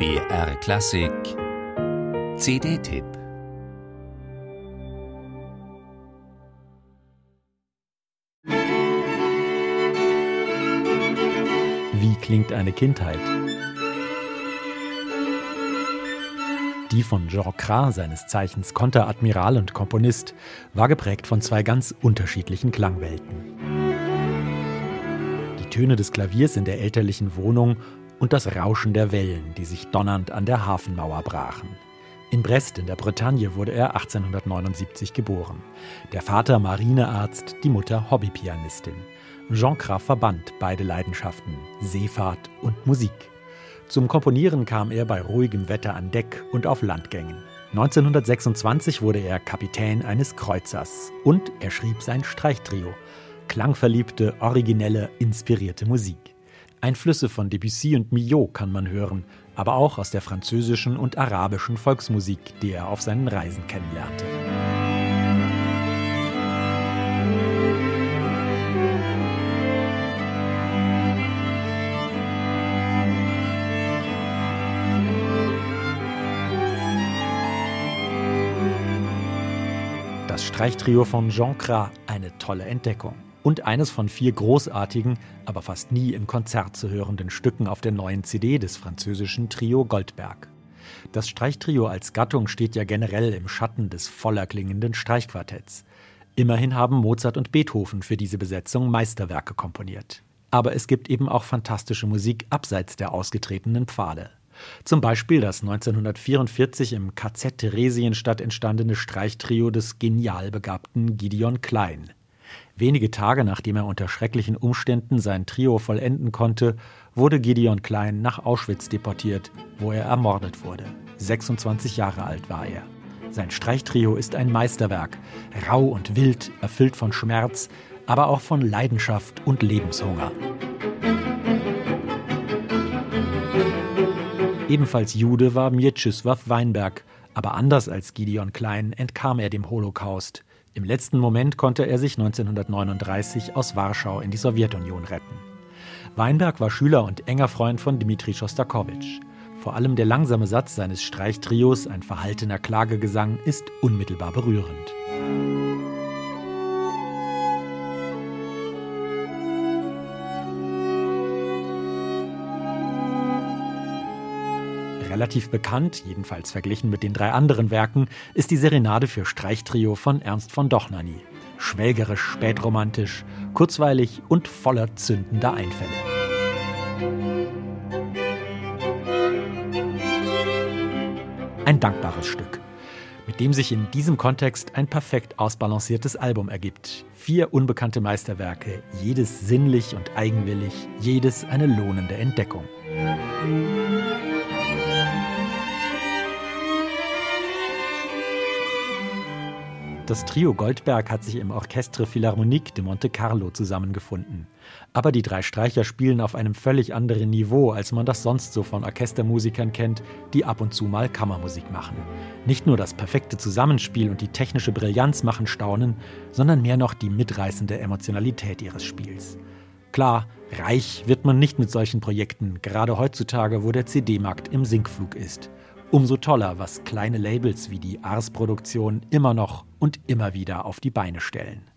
BR Klassik CD-Tipp Wie klingt eine Kindheit? Die von Jean Cras, seines Zeichens Konteradmiral und Komponist, war geprägt von zwei ganz unterschiedlichen Klangwelten. Die Töne des Klaviers in der elterlichen Wohnung und das Rauschen der Wellen, die sich donnernd an der Hafenmauer brachen. In Brest in der Bretagne wurde er 1879 geboren. Der Vater Marinearzt, die Mutter Hobbypianistin. Jean Cras verband beide Leidenschaften, Seefahrt und Musik. Zum Komponieren kam er bei ruhigem Wetter an Deck und auf Landgängen. 1926 wurde er Kapitän eines Kreuzers und er schrieb sein Streichtrio. Klangverliebte, originelle, inspirierte Musik. Einflüsse von Debussy und Millot kann man hören, aber auch aus der französischen und arabischen Volksmusik, die er auf seinen Reisen kennenlernte. Das Streichtrio von Jean Cras, eine tolle Entdeckung. Und eines von vier großartigen, aber fast nie im Konzert zu hörenden Stücken auf der neuen CD des französischen Trio Goldberg. Das Streichtrio als Gattung steht ja generell im Schatten des voller klingenden Streichquartetts. Immerhin haben Mozart und Beethoven für diese Besetzung Meisterwerke komponiert. Aber es gibt eben auch fantastische Musik abseits der ausgetretenen Pfade. Zum Beispiel das 1944 im KZ Theresienstadt entstandene Streichtrio des genial begabten Gideon Klein. Wenige Tage nachdem er unter schrecklichen Umständen sein Trio vollenden konnte, wurde Gideon Klein nach Auschwitz deportiert, wo er ermordet wurde. 26 Jahre alt war er. Sein Streichtrio ist ein Meisterwerk, rau und wild, erfüllt von Schmerz, aber auch von Leidenschaft und Lebenshunger. Ebenfalls Jude war Mieczysław Weinberg, aber anders als Gideon Klein entkam er dem Holocaust. Im letzten Moment konnte er sich 1939 aus Warschau in die Sowjetunion retten. Weinberg war Schüler und enger Freund von Dmitri Schostakowitsch. Vor allem der langsame Satz seines Streichtrios, ein verhaltener Klagegesang, ist unmittelbar berührend. Relativ bekannt, jedenfalls verglichen mit den drei anderen Werken, ist die Serenade für Streichtrio von Ernst von Dohnanyi. Schwelgerisch, spätromantisch, kurzweilig und voller zündender Einfälle. Ein dankbares Stück, mit dem sich in diesem Kontext ein perfekt ausbalanciertes Album ergibt. Vier unbekannte Meisterwerke, jedes sinnlich und eigenwillig, jedes eine lohnende Entdeckung. Das Trio Goldberg hat sich im Orchestre Philharmonique de Monte Carlo zusammengefunden. Aber die drei Streicher spielen auf einem völlig anderen Niveau, als man das sonst so von Orchestermusikern kennt, die ab und zu mal Kammermusik machen. Nicht nur das perfekte Zusammenspiel und die technische Brillanz machen staunen, sondern mehr noch die mitreißende Emotionalität ihres Spiels. Klar, reich wird man nicht mit solchen Projekten, gerade heutzutage, wo der CD-Markt im Sinkflug ist. Umso toller, was kleine Labels wie die Ars Produktion immer noch und immer wieder auf die Beine stellen.